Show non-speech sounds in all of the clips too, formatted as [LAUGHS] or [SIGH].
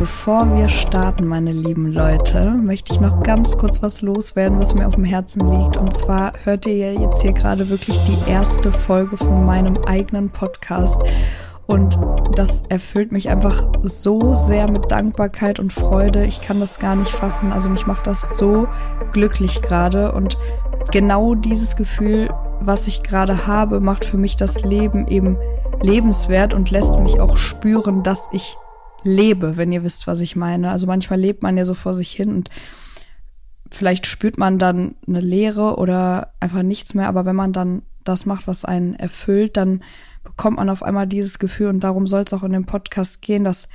Bevor wir starten, meine lieben Leute, möchte ich noch ganz kurz was loswerden, was mir auf dem Herzen liegt. Und zwar hört ihr ja jetzt hier gerade wirklich die erste Folge von meinem eigenen Podcast. Und das erfüllt mich einfach so sehr mit Dankbarkeit und Freude. Ich kann das gar nicht fassen. Also mich macht das so glücklich gerade. Und genau dieses Gefühl, was ich gerade habe, macht für mich das Leben eben lebenswert und lässt mich auch spüren, dass ich lebe, wenn ihr wisst, was ich meine. Also manchmal lebt man ja so vor sich hin und vielleicht spürt man dann eine Leere oder einfach nichts mehr, aber wenn man dann das macht, was einen erfüllt, dann bekommt man auf einmal dieses Gefühl. Und darum soll es auch in dem Podcast gehen, dass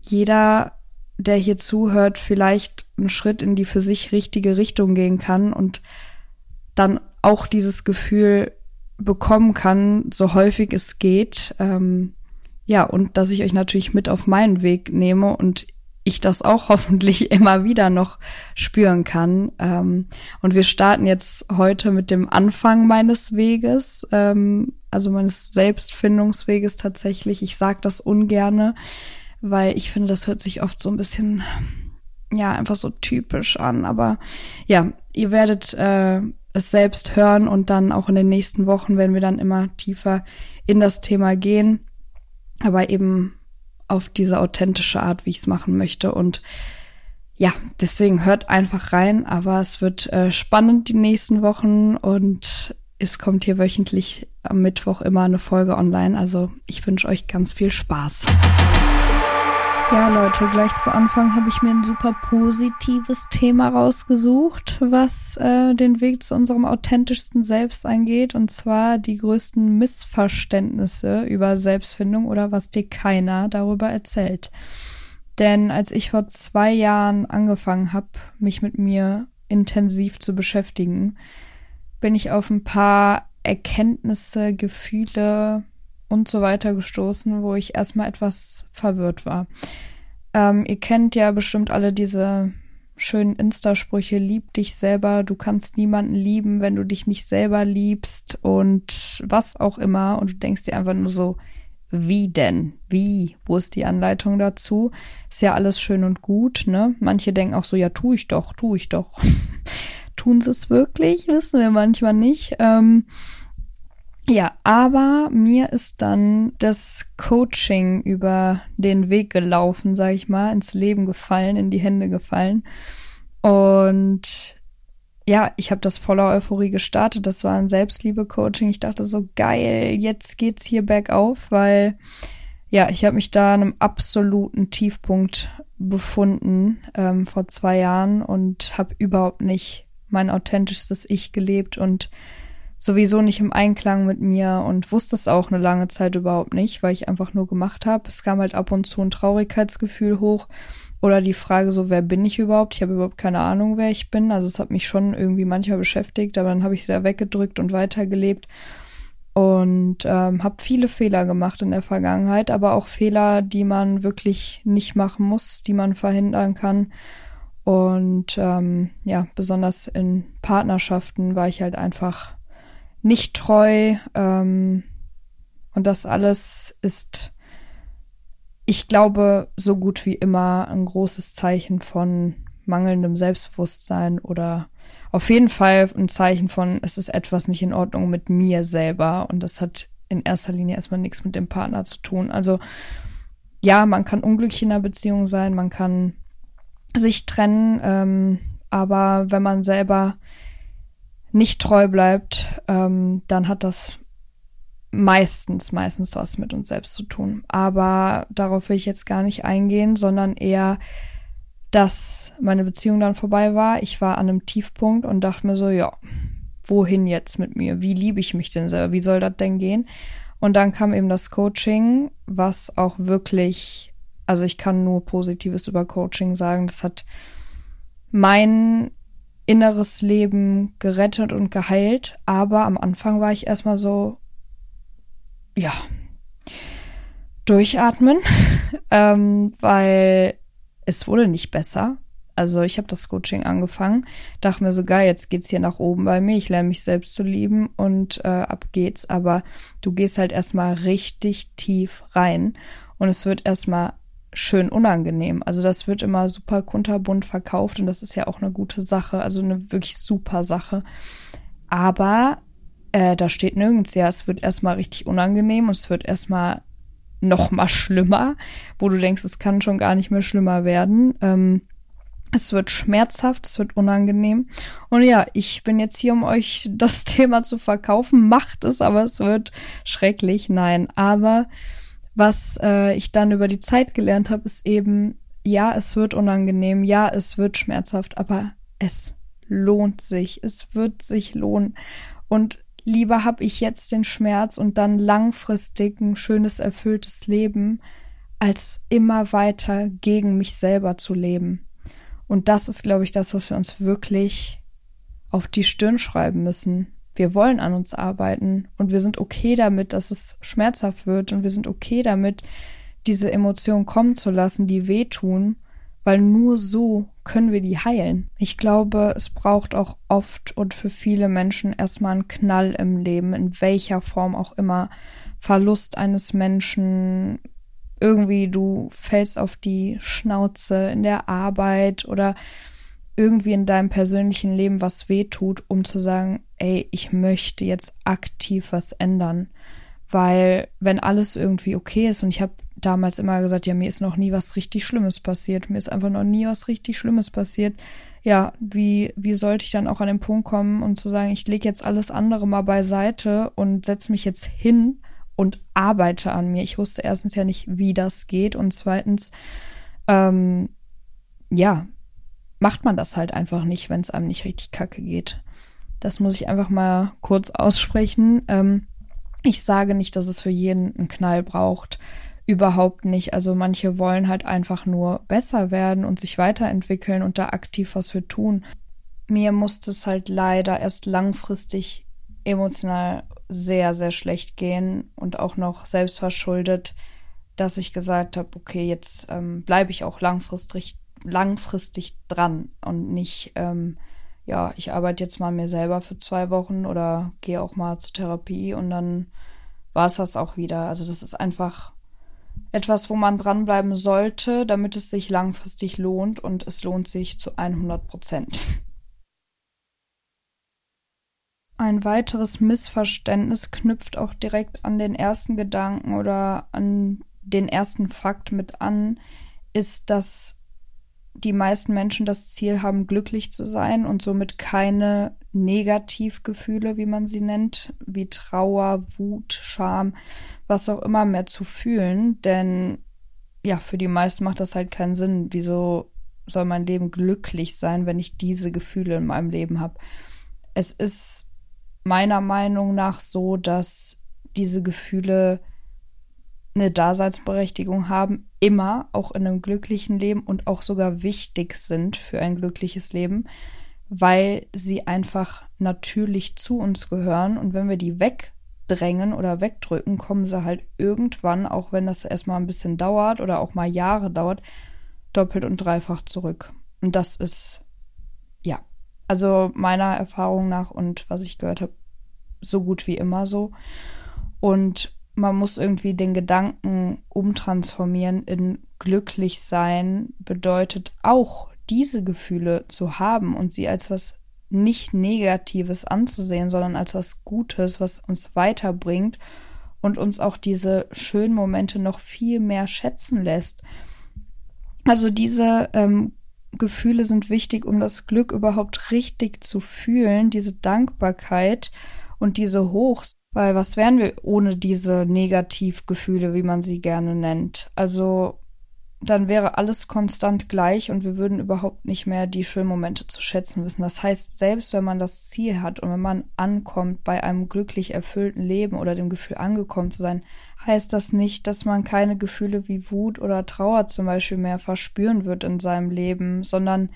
jeder, der hier zuhört, vielleicht einen Schritt in die für sich richtige Richtung gehen kann und dann auch dieses Gefühl bekommen kann, so häufig es geht, ähm, ja, und dass ich euch natürlich mit auf meinen Weg nehme und ich das auch [LAUGHS] hoffentlich immer wieder noch spüren kann. Ähm, und wir starten jetzt heute mit dem Anfang meines Weges, ähm, also meines Selbstfindungsweges tatsächlich. Ich sage das ungerne, weil ich finde, das hört sich oft so ein bisschen, ja, einfach so typisch an. Aber ja, ihr werdet äh, es selbst hören und dann auch in den nächsten Wochen werden wir dann immer tiefer in das Thema gehen aber eben auf diese authentische Art, wie ich es machen möchte. Und ja, deswegen hört einfach rein, aber es wird äh, spannend die nächsten Wochen und es kommt hier wöchentlich am Mittwoch immer eine Folge online. Also ich wünsche euch ganz viel Spaß. Ja, Leute, gleich zu Anfang habe ich mir ein super positives Thema rausgesucht, was äh, den Weg zu unserem authentischsten Selbst angeht, und zwar die größten Missverständnisse über Selbstfindung oder was dir keiner darüber erzählt. Denn als ich vor zwei Jahren angefangen habe, mich mit mir intensiv zu beschäftigen, bin ich auf ein paar Erkenntnisse, Gefühle, und so weiter gestoßen, wo ich erstmal etwas verwirrt war. Ähm, ihr kennt ja bestimmt alle diese schönen Insta-Sprüche, lieb dich selber, du kannst niemanden lieben, wenn du dich nicht selber liebst und was auch immer. Und du denkst dir einfach nur so, wie denn? Wie? Wo ist die Anleitung dazu? Ist ja alles schön und gut, ne? Manche denken auch so, ja, tu ich doch, tu ich doch. [LAUGHS] Tun sie es wirklich? Wissen wir manchmal nicht. Ähm, ja, aber mir ist dann das Coaching über den Weg gelaufen, sag ich mal, ins Leben gefallen, in die Hände gefallen. Und ja, ich habe das voller Euphorie gestartet. Das war ein Selbstliebe-Coaching. Ich dachte so, geil, jetzt geht's hier bergauf, weil ja, ich habe mich da an einem absoluten Tiefpunkt befunden ähm, vor zwei Jahren und habe überhaupt nicht mein authentischstes Ich gelebt und sowieso nicht im Einklang mit mir und wusste es auch eine lange Zeit überhaupt nicht, weil ich einfach nur gemacht habe. Es kam halt ab und zu ein Traurigkeitsgefühl hoch oder die Frage so, wer bin ich überhaupt? Ich habe überhaupt keine Ahnung, wer ich bin. Also es hat mich schon irgendwie manchmal beschäftigt, aber dann habe ich es ja weggedrückt und weitergelebt und ähm, habe viele Fehler gemacht in der Vergangenheit, aber auch Fehler, die man wirklich nicht machen muss, die man verhindern kann. Und ähm, ja, besonders in Partnerschaften war ich halt einfach nicht treu. Ähm, und das alles ist, ich glaube, so gut wie immer ein großes Zeichen von mangelndem Selbstbewusstsein oder auf jeden Fall ein Zeichen von, es ist etwas nicht in Ordnung mit mir selber. Und das hat in erster Linie erstmal nichts mit dem Partner zu tun. Also ja, man kann unglücklich in einer Beziehung sein, man kann sich trennen, ähm, aber wenn man selber nicht treu bleibt, ähm, dann hat das meistens, meistens was mit uns selbst zu tun. Aber darauf will ich jetzt gar nicht eingehen, sondern eher, dass meine Beziehung dann vorbei war. Ich war an einem Tiefpunkt und dachte mir so, ja, wohin jetzt mit mir? Wie liebe ich mich denn selber? Wie soll das denn gehen? Und dann kam eben das Coaching, was auch wirklich, also ich kann nur Positives über Coaching sagen. Das hat mein inneres Leben gerettet und geheilt. Aber am Anfang war ich erstmal so, ja, durchatmen, [LAUGHS] ähm, weil es wurde nicht besser. Also ich habe das Coaching angefangen, dachte mir so geil, jetzt geht's hier nach oben bei mir, ich lerne mich selbst zu lieben und äh, ab geht's. Aber du gehst halt erstmal richtig tief rein und es wird erstmal schön unangenehm. Also das wird immer super kunterbunt verkauft und das ist ja auch eine gute Sache, also eine wirklich super Sache. Aber äh, da steht nirgends, ja, es wird erstmal richtig unangenehm und es wird erstmal noch mal schlimmer, wo du denkst, es kann schon gar nicht mehr schlimmer werden. Ähm, es wird schmerzhaft, es wird unangenehm. Und ja, ich bin jetzt hier, um euch das [LAUGHS] Thema zu verkaufen. Macht es, aber es wird schrecklich. Nein, aber was äh, ich dann über die Zeit gelernt habe, ist eben, ja, es wird unangenehm, ja, es wird schmerzhaft, aber es lohnt sich, es wird sich lohnen. Und lieber habe ich jetzt den Schmerz und dann langfristig ein schönes, erfülltes Leben, als immer weiter gegen mich selber zu leben. Und das ist, glaube ich, das, was wir uns wirklich auf die Stirn schreiben müssen. Wir wollen an uns arbeiten und wir sind okay damit, dass es schmerzhaft wird und wir sind okay damit, diese Emotionen kommen zu lassen, die wehtun, weil nur so können wir die heilen. Ich glaube, es braucht auch oft und für viele Menschen erstmal einen Knall im Leben, in welcher Form auch immer. Verlust eines Menschen, irgendwie du fällst auf die Schnauze in der Arbeit oder irgendwie in deinem persönlichen Leben was wehtut, um zu sagen, ey, ich möchte jetzt aktiv was ändern. Weil wenn alles irgendwie okay ist und ich habe damals immer gesagt, ja, mir ist noch nie was richtig Schlimmes passiert, mir ist einfach noch nie was richtig Schlimmes passiert. Ja, wie, wie sollte ich dann auch an den Punkt kommen und zu sagen, ich lege jetzt alles andere mal beiseite und setze mich jetzt hin und arbeite an mir. Ich wusste erstens ja nicht, wie das geht und zweitens, ähm, ja, macht man das halt einfach nicht, wenn es einem nicht richtig kacke geht. Das muss ich einfach mal kurz aussprechen. Ähm, ich sage nicht, dass es für jeden einen Knall braucht. Überhaupt nicht. Also manche wollen halt einfach nur besser werden und sich weiterentwickeln und da aktiv was für tun. Mir musste es halt leider erst langfristig emotional sehr, sehr schlecht gehen und auch noch selbst verschuldet, dass ich gesagt habe, okay, jetzt ähm, bleibe ich auch langfristig, langfristig dran und nicht, ähm, ja, ich arbeite jetzt mal mir selber für zwei Wochen oder gehe auch mal zur Therapie und dann war es das auch wieder. Also das ist einfach etwas, wo man dranbleiben sollte, damit es sich langfristig lohnt und es lohnt sich zu 100 Prozent. Ein weiteres Missverständnis knüpft auch direkt an den ersten Gedanken oder an den ersten Fakt mit an, ist, dass die meisten Menschen das Ziel haben, glücklich zu sein und somit keine Negativgefühle, wie man sie nennt, wie Trauer, Wut, Scham, was auch immer mehr zu fühlen. Denn ja, für die meisten macht das halt keinen Sinn. Wieso soll mein Leben glücklich sein, wenn ich diese Gefühle in meinem Leben habe? Es ist meiner Meinung nach so, dass diese Gefühle eine Daseinsberechtigung haben, immer auch in einem glücklichen Leben und auch sogar wichtig sind für ein glückliches Leben, weil sie einfach natürlich zu uns gehören und wenn wir die wegdrängen oder wegdrücken, kommen sie halt irgendwann, auch wenn das erstmal ein bisschen dauert oder auch mal Jahre dauert, doppelt und dreifach zurück. Und das ist, ja, also meiner Erfahrung nach und was ich gehört habe, so gut wie immer so. Und man muss irgendwie den Gedanken umtransformieren in glücklich sein bedeutet auch diese Gefühle zu haben und sie als was nicht Negatives anzusehen, sondern als was Gutes, was uns weiterbringt und uns auch diese schönen Momente noch viel mehr schätzen lässt. Also diese ähm, Gefühle sind wichtig, um das Glück überhaupt richtig zu fühlen, diese Dankbarkeit und diese Hochs. Weil was wären wir ohne diese Negativgefühle, wie man sie gerne nennt? Also dann wäre alles konstant gleich und wir würden überhaupt nicht mehr die schönen Momente zu schätzen wissen. Das heißt, selbst wenn man das Ziel hat und wenn man ankommt bei einem glücklich erfüllten Leben oder dem Gefühl angekommen zu sein, heißt das nicht, dass man keine Gefühle wie Wut oder Trauer zum Beispiel mehr verspüren wird in seinem Leben, sondern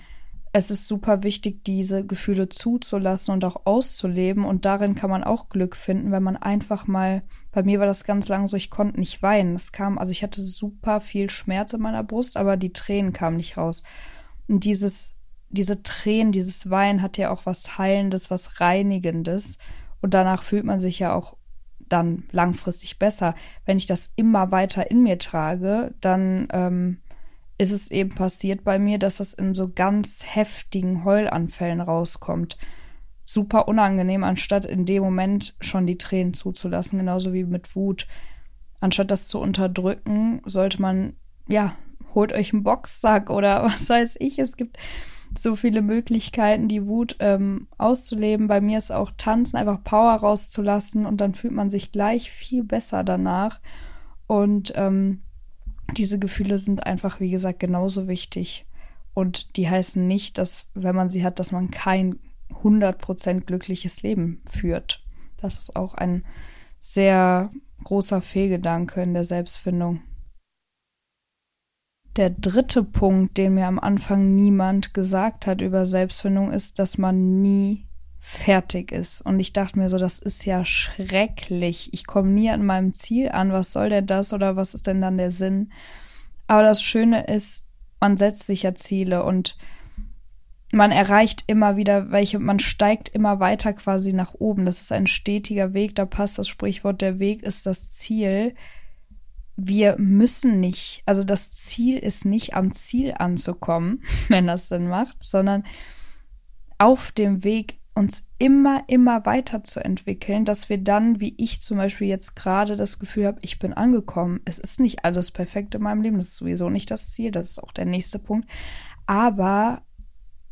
es ist super wichtig, diese Gefühle zuzulassen und auch auszuleben. Und darin kann man auch Glück finden, wenn man einfach mal, bei mir war das ganz lang so, ich konnte nicht weinen. Es kam, also ich hatte super viel Schmerz in meiner Brust, aber die Tränen kamen nicht raus. Und dieses, diese Tränen, dieses Weinen hat ja auch was Heilendes, was Reinigendes. Und danach fühlt man sich ja auch dann langfristig besser. Wenn ich das immer weiter in mir trage, dann, ähm, ist es eben passiert bei mir, dass das in so ganz heftigen Heulanfällen rauskommt. Super unangenehm, anstatt in dem Moment schon die Tränen zuzulassen, genauso wie mit Wut. Anstatt das zu unterdrücken, sollte man, ja, holt euch einen Boxsack oder [LAUGHS] was weiß ich. Es gibt so viele Möglichkeiten, die Wut ähm, auszuleben. Bei mir ist auch Tanzen, einfach Power rauszulassen und dann fühlt man sich gleich viel besser danach. Und ähm, diese Gefühle sind einfach, wie gesagt, genauso wichtig. Und die heißen nicht, dass, wenn man sie hat, dass man kein 100% glückliches Leben führt. Das ist auch ein sehr großer Fehlgedanke in der Selbstfindung. Der dritte Punkt, den mir am Anfang niemand gesagt hat über Selbstfindung, ist, dass man nie fertig ist. Und ich dachte mir so, das ist ja schrecklich. Ich komme nie an meinem Ziel an. Was soll denn das oder was ist denn dann der Sinn? Aber das Schöne ist, man setzt sich ja Ziele und man erreicht immer wieder welche, man steigt immer weiter quasi nach oben. Das ist ein stetiger Weg. Da passt das Sprichwort, der Weg ist das Ziel. Wir müssen nicht, also das Ziel ist nicht am Ziel anzukommen, [LAUGHS] wenn das Sinn macht, sondern auf dem Weg uns immer, immer weiterzuentwickeln, dass wir dann, wie ich zum Beispiel jetzt gerade das Gefühl habe, ich bin angekommen. Es ist nicht alles perfekt in meinem Leben, das ist sowieso nicht das Ziel, das ist auch der nächste Punkt. Aber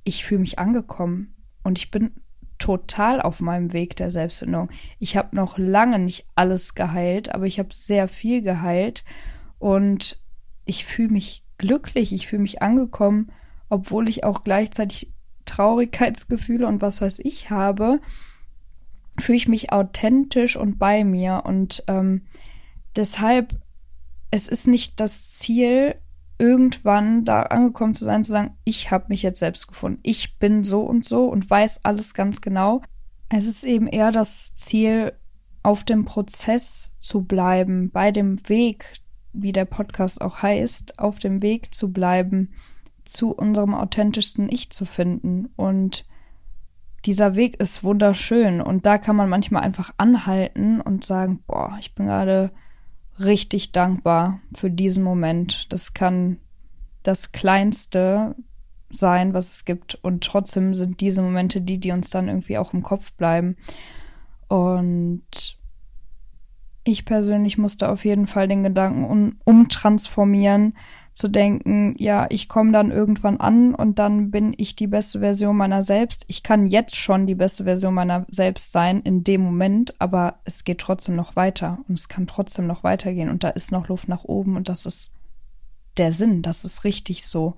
ich fühle mich angekommen und ich bin total auf meinem Weg der Selbstfindung. Ich habe noch lange nicht alles geheilt, aber ich habe sehr viel geheilt und ich fühle mich glücklich, ich fühle mich angekommen, obwohl ich auch gleichzeitig Traurigkeitsgefühle und was weiß ich habe, fühle ich mich authentisch und bei mir. Und ähm, deshalb, es ist nicht das Ziel, irgendwann da angekommen zu sein, zu sagen, ich habe mich jetzt selbst gefunden. Ich bin so und so und weiß alles ganz genau. Es ist eben eher das Ziel, auf dem Prozess zu bleiben, bei dem Weg, wie der Podcast auch heißt, auf dem Weg zu bleiben zu unserem authentischsten Ich zu finden. Und dieser Weg ist wunderschön. Und da kann man manchmal einfach anhalten und sagen, boah, ich bin gerade richtig dankbar für diesen Moment. Das kann das Kleinste sein, was es gibt. Und trotzdem sind diese Momente die, die uns dann irgendwie auch im Kopf bleiben. Und ich persönlich musste auf jeden Fall den Gedanken um, umtransformieren, zu denken, ja, ich komme dann irgendwann an und dann bin ich die beste Version meiner selbst. Ich kann jetzt schon die beste Version meiner selbst sein in dem Moment, aber es geht trotzdem noch weiter und es kann trotzdem noch weitergehen und da ist noch Luft nach oben und das ist der Sinn, das ist richtig so.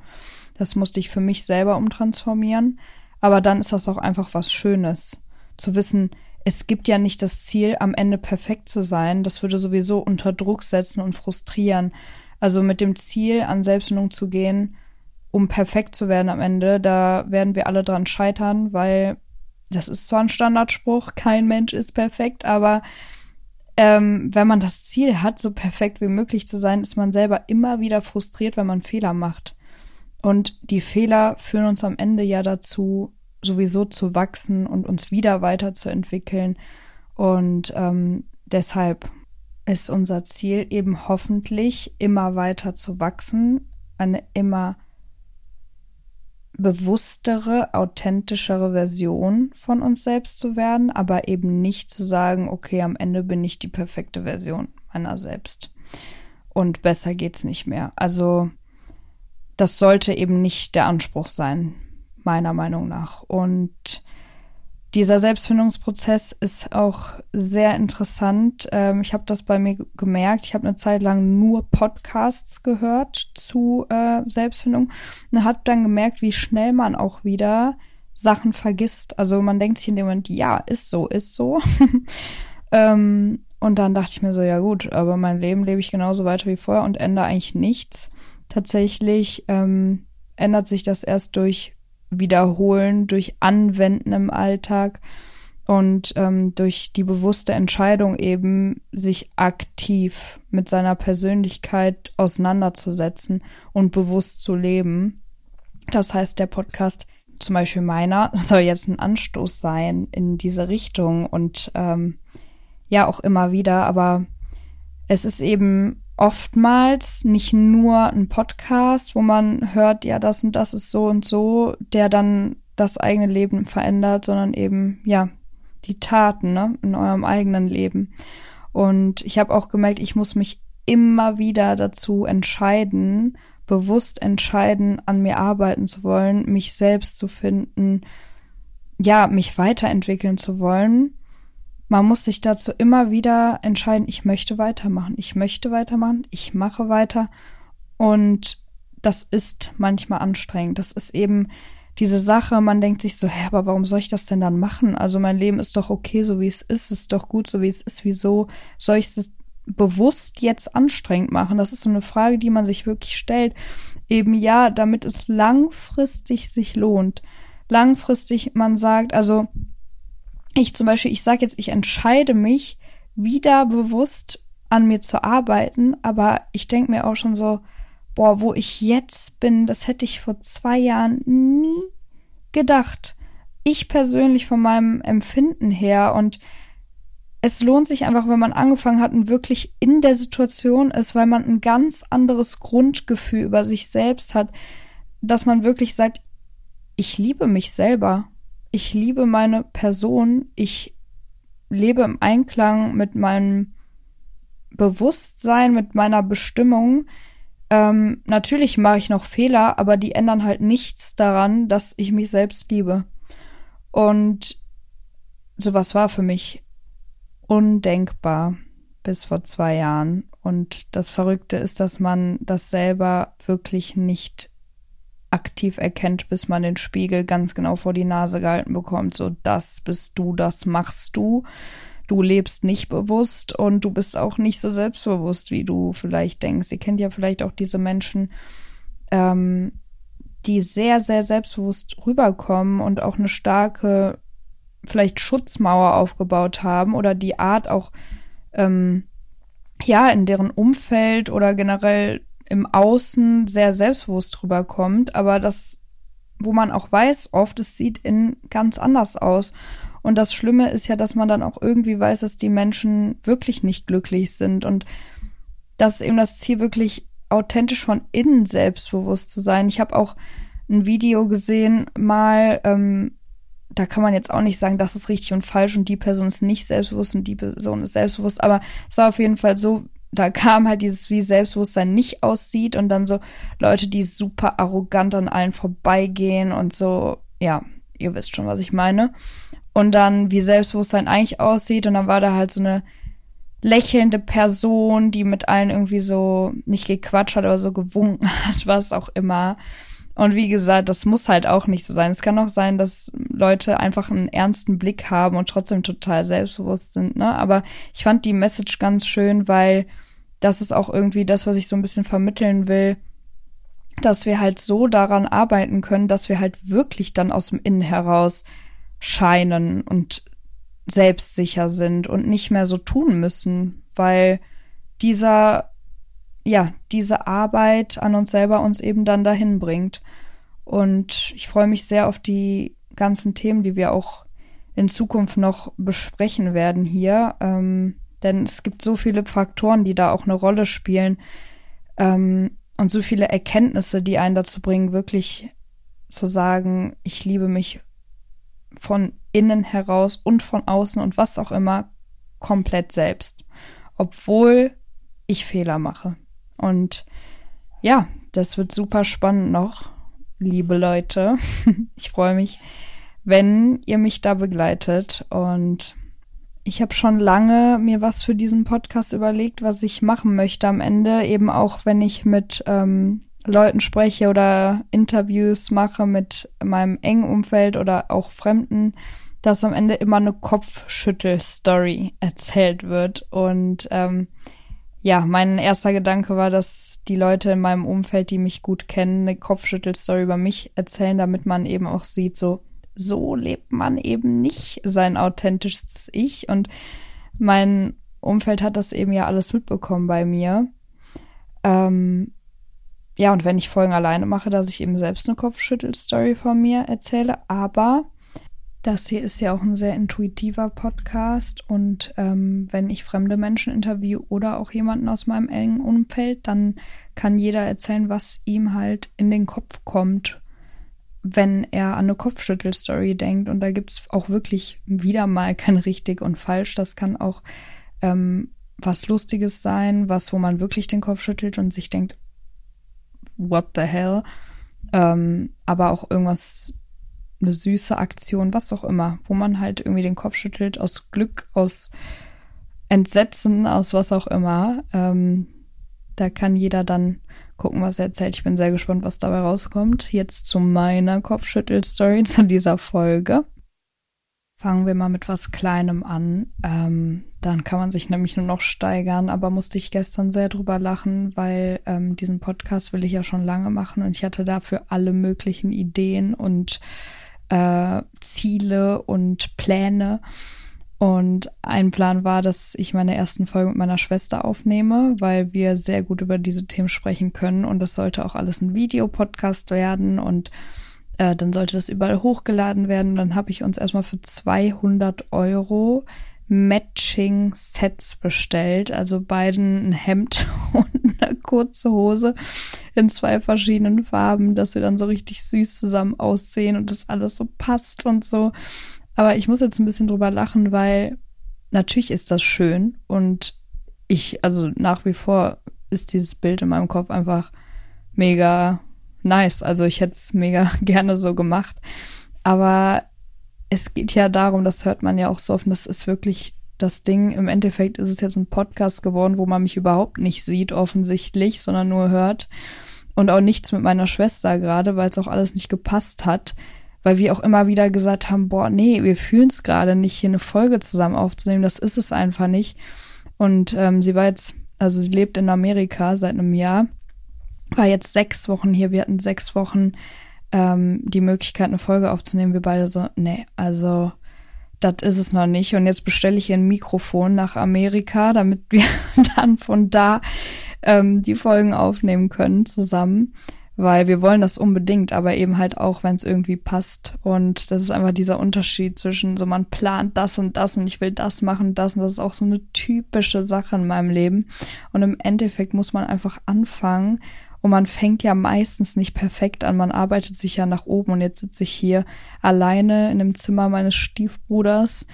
Das musste ich für mich selber umtransformieren, aber dann ist das auch einfach was Schönes zu wissen, es gibt ja nicht das Ziel, am Ende perfekt zu sein. Das würde sowieso unter Druck setzen und frustrieren. Also mit dem Ziel, an Selbstfindung zu gehen, um perfekt zu werden am Ende, da werden wir alle dran scheitern, weil das ist zwar ein Standardspruch, [LAUGHS] kein Mensch ist perfekt, aber ähm, wenn man das Ziel hat, so perfekt wie möglich zu sein, ist man selber immer wieder frustriert, wenn man Fehler macht. Und die Fehler führen uns am Ende ja dazu, sowieso zu wachsen und uns wieder weiterzuentwickeln. Und ähm, deshalb ist unser Ziel eben hoffentlich immer weiter zu wachsen, eine immer bewusstere, authentischere Version von uns selbst zu werden, aber eben nicht zu sagen, okay, am Ende bin ich die perfekte Version meiner selbst. Und besser geht's nicht mehr. Also, das sollte eben nicht der Anspruch sein, meiner Meinung nach. Und dieser Selbstfindungsprozess ist auch sehr interessant. Ähm, ich habe das bei mir gemerkt. Ich habe eine Zeit lang nur Podcasts gehört zu äh, Selbstfindung und habe dann gemerkt, wie schnell man auch wieder Sachen vergisst. Also man denkt sich in dem Moment, ja, ist so, ist so. [LAUGHS] ähm, und dann dachte ich mir so, ja gut, aber mein Leben lebe ich genauso weiter wie vorher und ändere eigentlich nichts. Tatsächlich ähm, ändert sich das erst durch wiederholen, durch Anwenden im Alltag und ähm, durch die bewusste Entscheidung eben, sich aktiv mit seiner Persönlichkeit auseinanderzusetzen und bewusst zu leben. Das heißt, der Podcast, zum Beispiel meiner, [LAUGHS] soll jetzt ein Anstoß sein in diese Richtung und ähm, ja auch immer wieder, aber es ist eben oftmals nicht nur ein Podcast, wo man hört, ja, das und das ist so und so, der dann das eigene Leben verändert, sondern eben, ja, die Taten, ne, in eurem eigenen Leben. Und ich habe auch gemerkt, ich muss mich immer wieder dazu entscheiden, bewusst entscheiden, an mir arbeiten zu wollen, mich selbst zu finden, ja, mich weiterentwickeln zu wollen. Man muss sich dazu immer wieder entscheiden, ich möchte weitermachen, ich möchte weitermachen, ich mache weiter. Und das ist manchmal anstrengend. Das ist eben diese Sache, man denkt sich so, hä, aber warum soll ich das denn dann machen? Also mein Leben ist doch okay, so wie es ist, ist doch gut, so wie es ist. Wieso soll ich es bewusst jetzt anstrengend machen? Das ist so eine Frage, die man sich wirklich stellt. Eben ja, damit es langfristig sich lohnt. Langfristig man sagt, also ich zum Beispiel, ich sage jetzt, ich entscheide mich, wieder bewusst an mir zu arbeiten, aber ich denke mir auch schon so, boah, wo ich jetzt bin, das hätte ich vor zwei Jahren nie gedacht. Ich persönlich von meinem Empfinden her und es lohnt sich einfach, wenn man angefangen hat und wirklich in der Situation ist, weil man ein ganz anderes Grundgefühl über sich selbst hat, dass man wirklich sagt, ich liebe mich selber. Ich liebe meine Person. Ich lebe im Einklang mit meinem Bewusstsein, mit meiner Bestimmung. Ähm, natürlich mache ich noch Fehler, aber die ändern halt nichts daran, dass ich mich selbst liebe. Und sowas war für mich undenkbar bis vor zwei Jahren. Und das Verrückte ist, dass man das selber wirklich nicht aktiv erkennt, bis man den Spiegel ganz genau vor die Nase gehalten bekommt. So, das bist du, das machst du du lebst nicht bewusst und du bist auch nicht so selbstbewusst, wie du vielleicht denkst. Ihr kennt ja vielleicht auch diese Menschen, ähm, die sehr, sehr selbstbewusst rüberkommen und auch eine starke, vielleicht Schutzmauer aufgebaut haben oder die Art auch, ähm, ja, in deren Umfeld oder generell im Außen sehr selbstbewusst rüberkommt, aber das, wo man auch weiß, oft, es sieht in ganz anders aus. Und das Schlimme ist ja, dass man dann auch irgendwie weiß, dass die Menschen wirklich nicht glücklich sind und das ist eben das Ziel, wirklich authentisch von innen selbstbewusst zu sein. Ich habe auch ein Video gesehen, mal, ähm, da kann man jetzt auch nicht sagen, das ist richtig und falsch und die Person ist nicht selbstbewusst und die Person ist selbstbewusst, aber es war auf jeden Fall so, da kam halt dieses, wie Selbstbewusstsein nicht aussieht und dann so Leute, die super arrogant an allen vorbeigehen und so, ja, ihr wisst schon, was ich meine und dann wie Selbstbewusstsein eigentlich aussieht und dann war da halt so eine lächelnde Person, die mit allen irgendwie so nicht gequatscht hat, aber so gewunken [LAUGHS] hat, was auch immer. Und wie gesagt, das muss halt auch nicht so sein. Es kann auch sein, dass Leute einfach einen ernsten Blick haben und trotzdem total selbstbewusst sind, ne? Aber ich fand die Message ganz schön, weil das ist auch irgendwie das, was ich so ein bisschen vermitteln will, dass wir halt so daran arbeiten können, dass wir halt wirklich dann aus dem Innen heraus scheinen und selbstsicher sind und nicht mehr so tun müssen, weil dieser, ja, diese Arbeit an uns selber uns eben dann dahin bringt. Und ich freue mich sehr auf die ganzen Themen, die wir auch in Zukunft noch besprechen werden hier. Ähm, denn es gibt so viele Faktoren, die da auch eine Rolle spielen. Ähm, und so viele Erkenntnisse, die einen dazu bringen, wirklich zu sagen, ich liebe mich von innen heraus und von außen und was auch immer komplett selbst. Obwohl ich Fehler mache. Und ja, das wird super spannend noch, liebe Leute. [LAUGHS] ich freue mich, wenn ihr mich da begleitet. Und ich habe schon lange mir was für diesen Podcast überlegt, was ich machen möchte am Ende, eben auch wenn ich mit ähm, Leuten spreche oder Interviews mache mit meinem engen Umfeld oder auch Fremden, dass am Ende immer eine Kopfschüttel-Story erzählt wird. Und ähm, ja, mein erster Gedanke war, dass die Leute in meinem Umfeld, die mich gut kennen, eine Kopfschüttel-Story über mich erzählen, damit man eben auch sieht, so, so lebt man eben nicht sein authentisches Ich. Und mein Umfeld hat das eben ja alles mitbekommen bei mir. Ähm, ja, und wenn ich Folgen alleine mache, dass ich eben selbst eine Kopfschüttel-Story von mir erzähle. Aber Das hier ist ja auch ein sehr intuitiver Podcast und ähm, wenn ich fremde Menschen interviewe oder auch jemanden aus meinem engen Umfeld, dann kann jeder erzählen, was ihm halt in den Kopf kommt, wenn er an eine Kopfschüttelstory denkt. Und da gibt's auch wirklich wieder mal kein richtig und falsch. Das kann auch ähm, was Lustiges sein, was, wo man wirklich den Kopf schüttelt und sich denkt, what the hell? Ähm, aber auch irgendwas eine süße Aktion, was auch immer, wo man halt irgendwie den Kopf schüttelt aus Glück, aus Entsetzen, aus was auch immer. Ähm, da kann jeder dann gucken, was er erzählt. Ich bin sehr gespannt, was dabei rauskommt. Jetzt zu meiner Kopfschüttel-Story [LAUGHS] zu dieser Folge. Fangen wir mal mit was Kleinem an. Ähm, dann kann man sich nämlich nur noch steigern, aber musste ich gestern sehr drüber lachen, weil ähm, diesen Podcast will ich ja schon lange machen und ich hatte dafür alle möglichen Ideen und äh, Ziele und Pläne. Und ein Plan war, dass ich meine ersten Folge mit meiner Schwester aufnehme, weil wir sehr gut über diese Themen sprechen können. Und das sollte auch alles ein Videopodcast werden und äh, dann sollte das überall hochgeladen werden. Dann habe ich uns erstmal für 200 Euro Matching-Sets bestellt, also beiden ein Hemd [LAUGHS] und eine kurze Hose in zwei verschiedenen Farben, dass wir dann so richtig süß zusammen aussehen und das alles so passt und so. Aber ich muss jetzt ein bisschen drüber lachen, weil natürlich ist das schön und ich, also nach wie vor ist dieses Bild in meinem Kopf einfach mega nice. Also ich hätte es mega [LAUGHS] gerne so gemacht. Aber es geht ja darum, das hört man ja auch so oft, das ist wirklich das Ding. Im Endeffekt ist es jetzt ein Podcast geworden, wo man mich überhaupt nicht sieht, offensichtlich, sondern nur hört. Und auch nichts mit meiner Schwester gerade, weil es auch alles nicht gepasst hat. Weil wir auch immer wieder gesagt haben, boah, nee, wir fühlen es gerade nicht, hier eine Folge zusammen aufzunehmen. Das ist es einfach nicht. Und ähm, sie war jetzt, also sie lebt in Amerika seit einem Jahr, war jetzt sechs Wochen hier. Wir hatten sechs Wochen ähm, die Möglichkeit, eine Folge aufzunehmen. Wir beide so, nee, also das ist es noch nicht. Und jetzt bestelle ich ihr ein Mikrofon nach Amerika, damit wir [LAUGHS] dann von da ähm, die Folgen aufnehmen können zusammen. Weil wir wollen das unbedingt, aber eben halt auch, wenn es irgendwie passt. Und das ist einfach dieser Unterschied zwischen so, man plant das und das und ich will das machen, das und das ist auch so eine typische Sache in meinem Leben. Und im Endeffekt muss man einfach anfangen und man fängt ja meistens nicht perfekt an, man arbeitet sich ja nach oben und jetzt sitze ich hier alleine in dem Zimmer meines Stiefbruders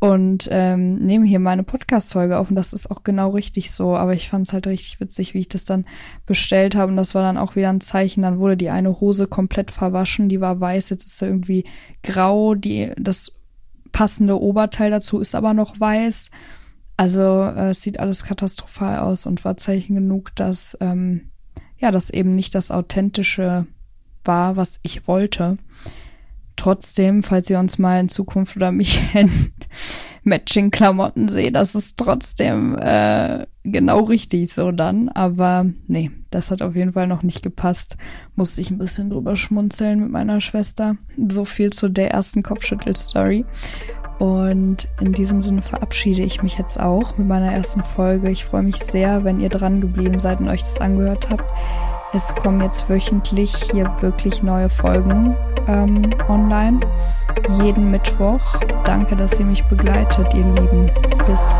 und ähm, nehme hier meine Podcast-Folge auf und das ist auch genau richtig so. Aber ich fand es halt richtig witzig, wie ich das dann bestellt habe und das war dann auch wieder ein Zeichen. Dann wurde die eine Hose komplett verwaschen, die war weiß, jetzt ist sie irgendwie grau, die das passende Oberteil dazu ist aber noch weiß. Also äh, es sieht alles katastrophal aus und war Zeichen genug, dass ähm, ja, das eben nicht das Authentische war, was ich wollte. Trotzdem, falls ihr uns mal in Zukunft oder mich [LAUGHS] in Matching-Klamotten seht, das ist trotzdem äh, genau richtig so dann. Aber nee, das hat auf jeden Fall noch nicht gepasst. Musste ich ein bisschen drüber schmunzeln mit meiner Schwester. So viel zu der ersten Kopfschüttel-Story. Und in diesem Sinne verabschiede ich mich jetzt auch mit meiner ersten Folge. Ich freue mich sehr, wenn ihr dran geblieben seid und euch das angehört habt. Es kommen jetzt wöchentlich hier wirklich neue Folgen ähm, online. Jeden Mittwoch. Danke, dass ihr mich begleitet, ihr Lieben. Bis